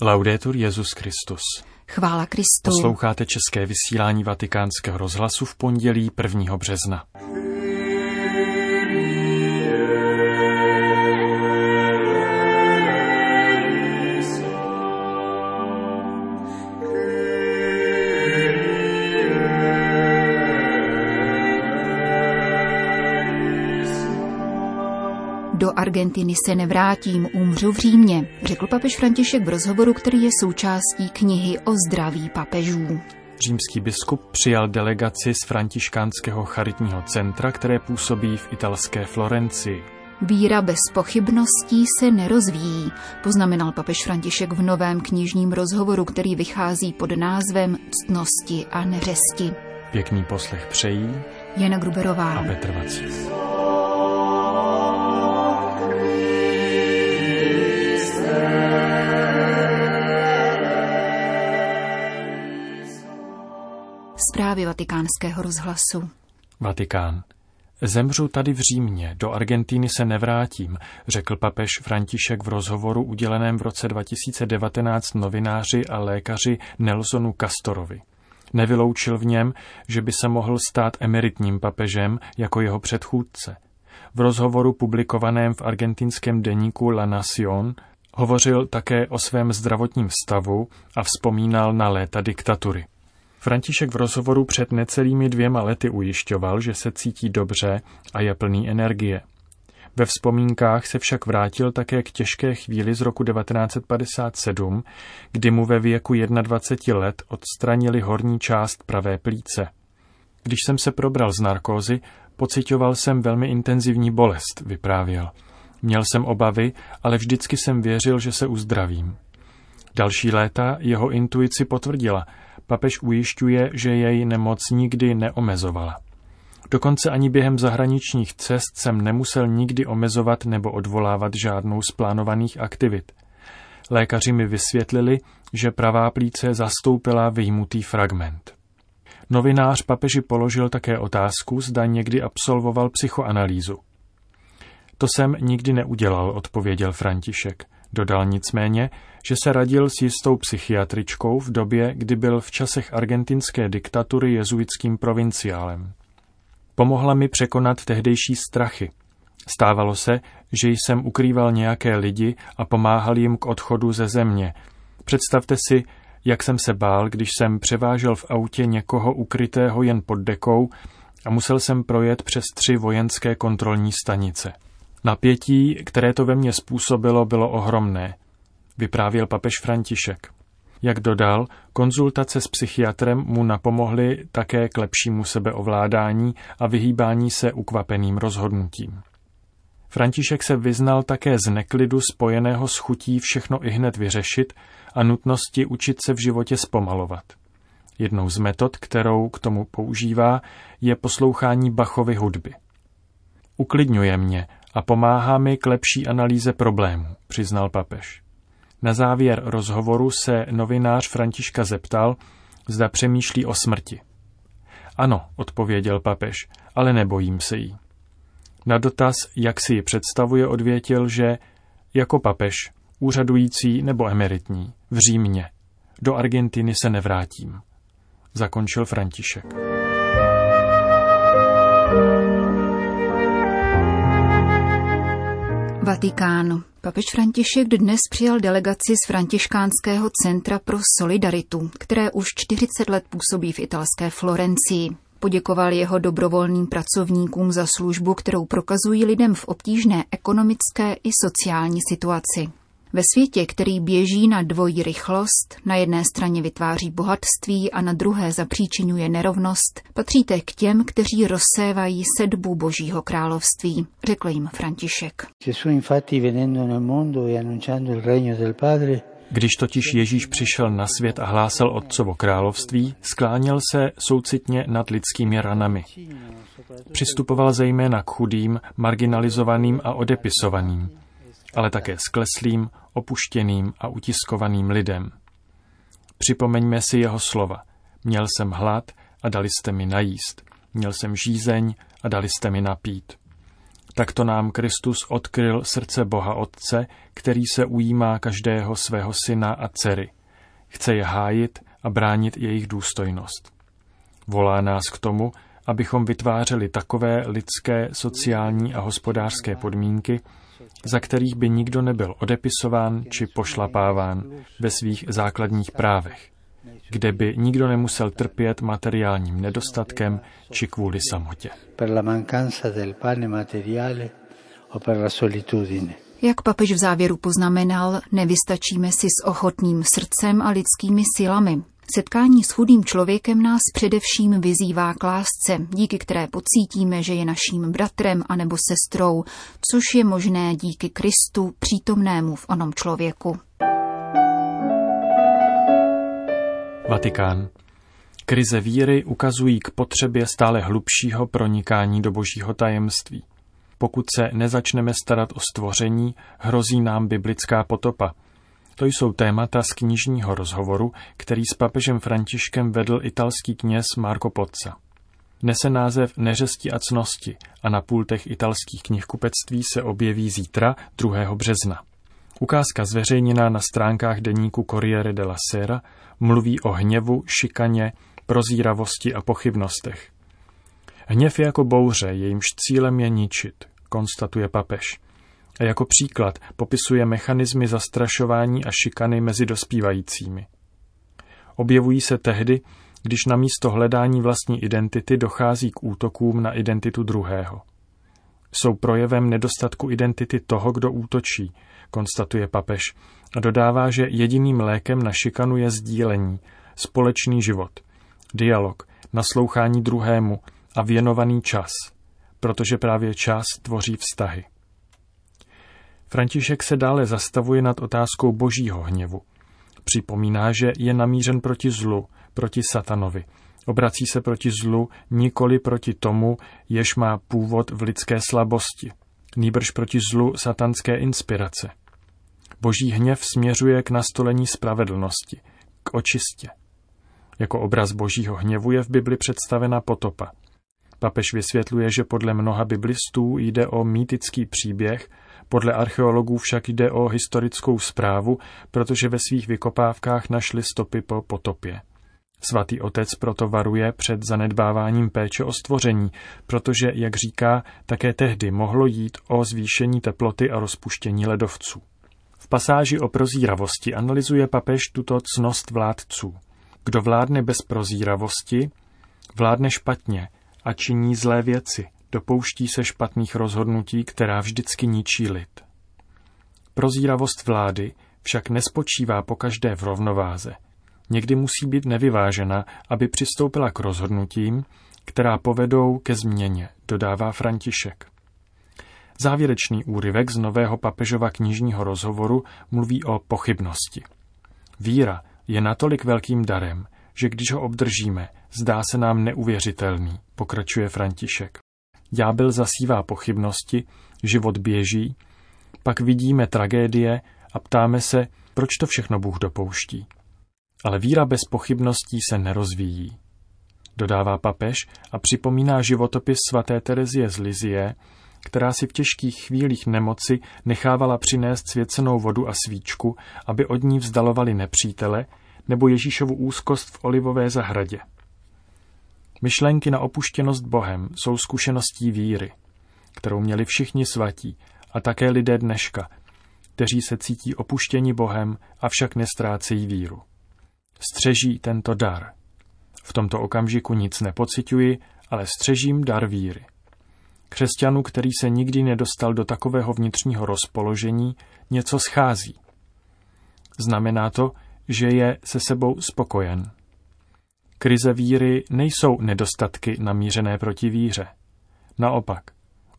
Laudetur Jezus Christus. Chvála Kristu. Posloucháte české vysílání Vatikánského rozhlasu v pondělí 1. března. Argentiny se nevrátím, umřu v Římě, řekl papež František v rozhovoru, který je součástí knihy o zdraví papežů. Římský biskup přijal delegaci z františkánského charitního centra, které působí v italské Florencii. Víra bez pochybností se nerozvíjí, poznamenal papež František v novém knižním rozhovoru, který vychází pod názvem Ctnosti a neřesti. Pěkný poslech přejí Jana Gruberová a Petr Vacík. Zprávy vatikánského rozhlasu. Vatikán. Zemřu tady v Římě, do Argentíny se nevrátím, řekl papež František v rozhovoru uděleném v roce 2019 novináři a lékaři Nelsonu Castorovi. Nevyloučil v něm, že by se mohl stát emeritním papežem jako jeho předchůdce. V rozhovoru publikovaném v argentinském deníku La Nación hovořil také o svém zdravotním stavu a vzpomínal na léta diktatury. František v rozhovoru před necelými dvěma lety ujišťoval, že se cítí dobře a je plný energie. Ve vzpomínkách se však vrátil také k těžké chvíli z roku 1957, kdy mu ve věku 21 let odstranili horní část pravé plíce. Když jsem se probral z narkózy, pocitoval jsem velmi intenzivní bolest, vyprávěl. Měl jsem obavy, ale vždycky jsem věřil, že se uzdravím. Další léta jeho intuici potvrdila – Papež ujišťuje, že jej nemoc nikdy neomezovala. Dokonce ani během zahraničních cest jsem nemusel nikdy omezovat nebo odvolávat žádnou z plánovaných aktivit. Lékaři mi vysvětlili, že pravá plíce zastoupila vyjmutý fragment. Novinář papeži položil také otázku, zda někdy absolvoval psychoanalýzu. To jsem nikdy neudělal, odpověděl František. Dodal nicméně, že se radil s jistou psychiatričkou v době, kdy byl v časech argentinské diktatury jezuitským provinciálem. Pomohla mi překonat tehdejší strachy. Stávalo se, že jsem ukrýval nějaké lidi a pomáhal jim k odchodu ze země. Představte si, jak jsem se bál, když jsem převážel v autě někoho ukrytého jen pod dekou a musel jsem projet přes tři vojenské kontrolní stanice. Napětí, které to ve mně způsobilo, bylo ohromné, vyprávěl papež František. Jak dodal, konzultace s psychiatrem mu napomohly také k lepšímu sebeovládání a vyhýbání se ukvapeným rozhodnutím. František se vyznal také z neklidu spojeného s chutí všechno i hned vyřešit a nutnosti učit se v životě zpomalovat. Jednou z metod, kterou k tomu používá, je poslouchání Bachovy hudby. Uklidňuje mě, a pomáhá mi k lepší analýze problémů, přiznal papež. Na závěr rozhovoru se novinář Františka zeptal, zda přemýšlí o smrti. Ano, odpověděl papež, ale nebojím se jí. Na dotaz, jak si ji představuje, odvětil, že jako papež, úřadující nebo emeritní, v Římě, do Argentiny se nevrátím. Zakončil František. Vatikán. Papež František dnes přijal delegaci z Františkánského centra pro solidaritu, které už 40 let působí v italské Florencii. Poděkoval jeho dobrovolným pracovníkům za službu, kterou prokazují lidem v obtížné ekonomické i sociální situaci. Ve světě, který běží na dvojí rychlost, na jedné straně vytváří bohatství a na druhé zapříčinuje nerovnost, patříte k těm, kteří rozsévají sedbu Božího království, řekl jim František. Když totiž Ježíš přišel na svět a hlásal Otcovo království, skláněl se soucitně nad lidskými ranami. Přistupoval zejména k chudým, marginalizovaným a odepisovaným, ale také skleslým, opuštěným a utiskovaným lidem. Připomeňme si jeho slova. Měl jsem hlad a dali jste mi najíst. Měl jsem žízeň a dali jste mi napít. Takto nám Kristus odkryl srdce Boha Otce, který se ujímá každého svého syna a dcery. Chce je hájit a bránit jejich důstojnost. Volá nás k tomu, abychom vytvářeli takové lidské, sociální a hospodářské podmínky, za kterých by nikdo nebyl odepisován či pošlapáván ve svých základních právech, kde by nikdo nemusel trpět materiálním nedostatkem či kvůli samotě. Jak papež v závěru poznamenal, nevystačíme si s ochotným srdcem a lidskými silami. Setkání s chudým člověkem nás především vyzývá k lásce, díky které pocítíme, že je naším bratrem anebo sestrou, což je možné díky Kristu přítomnému v onom člověku. Vatikán. Krize víry ukazují k potřebě stále hlubšího pronikání do božího tajemství. Pokud se nezačneme starat o stvoření, hrozí nám biblická potopa – to jsou témata z knižního rozhovoru, který s papežem Františkem vedl italský kněz Marco Pozza. Nese název Neřesti a cnosti a na pultech italských knihkupectví se objeví zítra 2. března. Ukázka zveřejněná na stránkách deníku Corriere della Sera mluví o hněvu, šikaně, prozíravosti a pochybnostech. Hněv je jako bouře, jejímž cílem je ničit, konstatuje papež a jako příklad popisuje mechanismy zastrašování a šikany mezi dospívajícími. Objevují se tehdy, když na místo hledání vlastní identity dochází k útokům na identitu druhého. Jsou projevem nedostatku identity toho, kdo útočí, konstatuje papež a dodává, že jediným lékem na šikanu je sdílení, společný život, dialog, naslouchání druhému a věnovaný čas, protože právě čas tvoří vztahy. František se dále zastavuje nad otázkou božího hněvu. Připomíná, že je namířen proti zlu, proti satanovi. Obrací se proti zlu nikoli proti tomu, jež má původ v lidské slabosti, nýbrž proti zlu satanské inspirace. Boží hněv směřuje k nastolení spravedlnosti, k očistě. Jako obraz božího hněvu je v Bibli představena potopa. Papež vysvětluje, že podle mnoha biblistů jde o mýtický příběh, podle archeologů však jde o historickou zprávu, protože ve svých vykopávkách našli stopy po potopě. Svatý otec proto varuje před zanedbáváním péče o stvoření, protože, jak říká, také tehdy mohlo jít o zvýšení teploty a rozpuštění ledovců. V pasáži o prozíravosti analyzuje papež tuto cnost vládců. Kdo vládne bez prozíravosti, vládne špatně a činí zlé věci, dopouští se špatných rozhodnutí, která vždycky ničí lid. Prozíravost vlády však nespočívá po každé v rovnováze. Někdy musí být nevyvážena, aby přistoupila k rozhodnutím, která povedou ke změně, dodává František. Závěrečný úryvek z nového papežova knižního rozhovoru mluví o pochybnosti. Víra je natolik velkým darem, že když ho obdržíme, zdá se nám neuvěřitelný, pokračuje František. Ďábel zasívá pochybnosti, život běží, pak vidíme tragédie a ptáme se, proč to všechno Bůh dopouští. Ale víra bez pochybností se nerozvíjí. Dodává papež a připomíná životopis svaté Terezie z Lizie, která si v těžkých chvílích nemoci nechávala přinést svěcenou vodu a svíčku, aby od ní vzdalovali nepřítele, nebo Ježíšovu úzkost v olivové zahradě. Myšlenky na opuštěnost Bohem jsou zkušeností víry, kterou měli všichni svatí a také lidé dneška, kteří se cítí opuštěni Bohem, avšak nestrácejí víru. Střeží tento dar. V tomto okamžiku nic nepocituji, ale střežím dar víry. Křesťanu, který se nikdy nedostal do takového vnitřního rozpoložení, něco schází. Znamená to, že je se sebou spokojen. Krize víry nejsou nedostatky namířené proti víře. Naopak,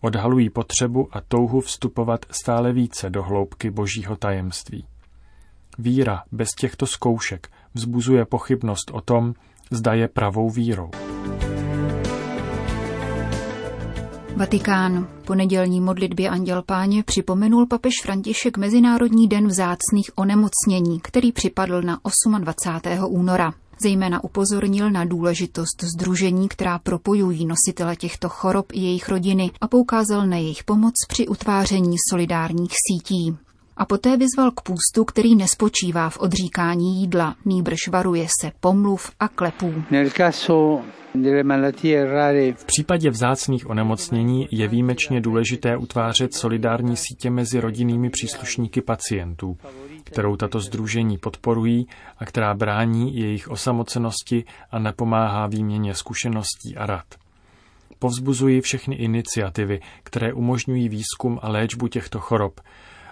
odhalují potřebu a touhu vstupovat stále více do hloubky božího tajemství. Víra bez těchto zkoušek vzbuzuje pochybnost o tom, zda je pravou vírou. Vatikán. Po nedělní modlitbě Anděl Páně připomenul papež František Mezinárodní den vzácných onemocnění, který připadl na 28. února. Zejména upozornil na důležitost združení, která propojují nositele těchto chorob i jejich rodiny a poukázal na jejich pomoc při utváření solidárních sítí. A poté vyzval k půstu, který nespočívá v odříkání jídla, nýbrž varuje se pomluv a klepů. V případě vzácných onemocnění je výjimečně důležité utvářet solidární sítě mezi rodinnými příslušníky pacientů, kterou tato združení podporují a která brání jejich osamocenosti a nepomáhá výměně zkušeností a rad. Povzbuzují všechny iniciativy, které umožňují výzkum a léčbu těchto chorob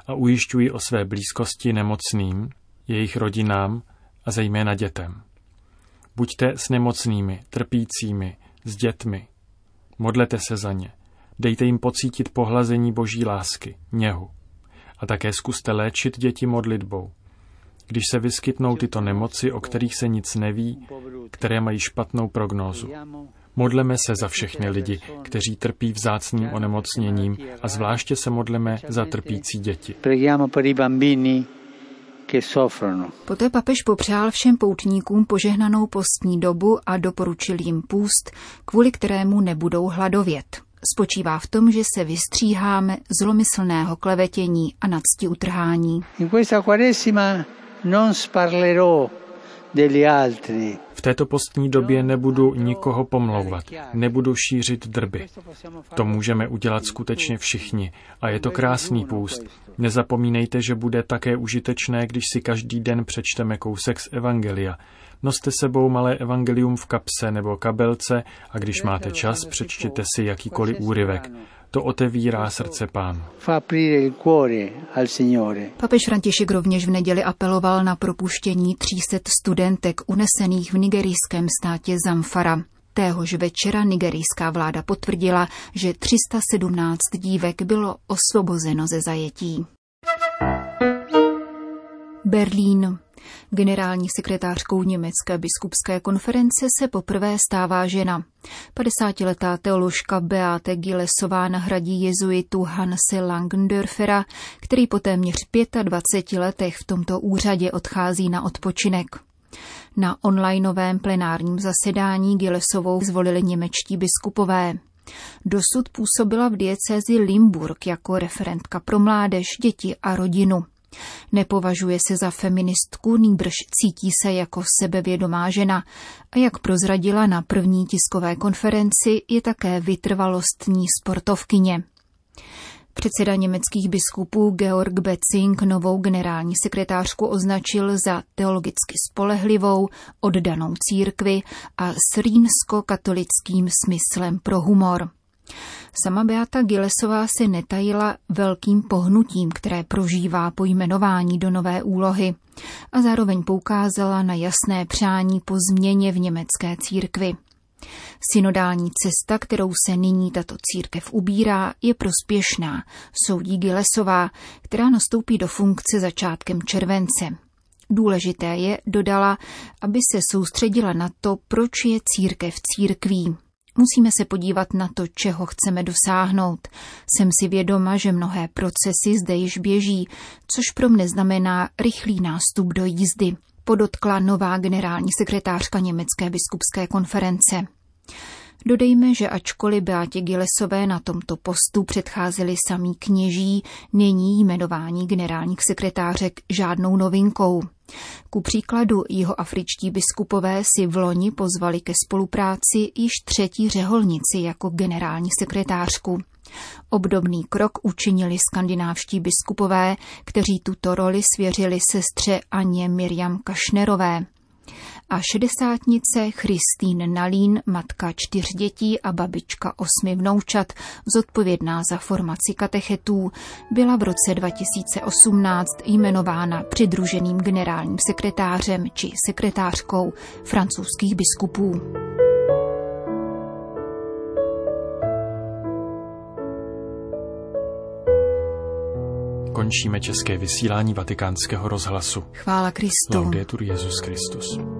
a ujišťují o své blízkosti nemocným, jejich rodinám a zejména dětem. Buďte s nemocnými, trpícími, s dětmi. Modlete se za ně. Dejte jim pocítit pohlazení boží lásky, něhu. A také zkuste léčit děti modlitbou. Když se vyskytnou tyto nemoci, o kterých se nic neví, které mají špatnou prognózu. Modleme se za všechny lidi, kteří trpí vzácným onemocněním a zvláště se modleme za trpící děti. Poté papež popřál všem poutníkům požehnanou postní dobu a doporučil jim půst, kvůli kterému nebudou hladovět. Spočívá v tom, že se vystříháme zlomyslného klevetění a nadsti utrhání. In questa quaresima non sparlerò v této postní době nebudu nikoho pomlouvat, nebudu šířit drby. To můžeme udělat skutečně všichni a je to krásný půst. Nezapomínejte, že bude také užitečné, když si každý den přečteme kousek z Evangelia. Noste sebou malé evangelium v kapse nebo kabelce a když máte čas, přečtěte si jakýkoliv úryvek. To otevírá srdce pánu. Papež František rovněž v neděli apeloval na propuštění 300 studentek unesených v nigerijském státě Zamfara. Téhož večera nigerijská vláda potvrdila, že 317 dívek bylo osvobozeno ze zajetí. Berlín. Generální sekretářkou Německé biskupské konference se poprvé stává žena. 50-letá teoložka Beate Gilesová nahradí jezuitu Hanse Langendörfera, který po téměř 25 letech v tomto úřadě odchází na odpočinek. Na onlineovém plenárním zasedání Gilesovou zvolili němečtí biskupové. Dosud působila v diecézi Limburg jako referentka pro mládež, děti a rodinu. Nepovažuje se za feministku, nýbrž cítí se jako sebevědomá žena a jak prozradila na první tiskové konferenci, je také vytrvalostní sportovkyně. Předseda německých biskupů Georg Betzing novou generální sekretářku označil za teologicky spolehlivou, oddanou církvi a s rýnsko-katolickým smyslem pro humor. Sama Beata Gilesová se netajila velkým pohnutím, které prožívá po jmenování do nové úlohy a zároveň poukázala na jasné přání po změně v německé církvi. Synodální cesta, kterou se nyní tato církev ubírá, je prospěšná, soudí Gilesová, která nastoupí do funkce začátkem července. Důležité je, dodala, aby se soustředila na to, proč je církev církví. Musíme se podívat na to, čeho chceme dosáhnout. Jsem si vědoma, že mnohé procesy zde již běží, což pro mne znamená rychlý nástup do jízdy, podotkla nová generální sekretářka Německé biskupské konference. Dodejme, že ačkoliv Beatě Gilesové na tomto postu předcházeli samý kněží, není jmenování generálních sekretářek žádnou novinkou. Ku příkladu jeho afričtí biskupové si v loni pozvali ke spolupráci již třetí řeholnici jako generální sekretářku. Obdobný krok učinili skandinávští biskupové, kteří tuto roli svěřili sestře Aně Miriam Kašnerové a šedesátnice Christine Nalín, matka čtyř dětí a babička osmi vnoučat, zodpovědná za formaci katechetů, byla v roce 2018 jmenována přidruženým generálním sekretářem či sekretářkou francouzských biskupů. Končíme české vysílání vatikánského rozhlasu. Chvála Kristu. Laudetur Jezus Christus.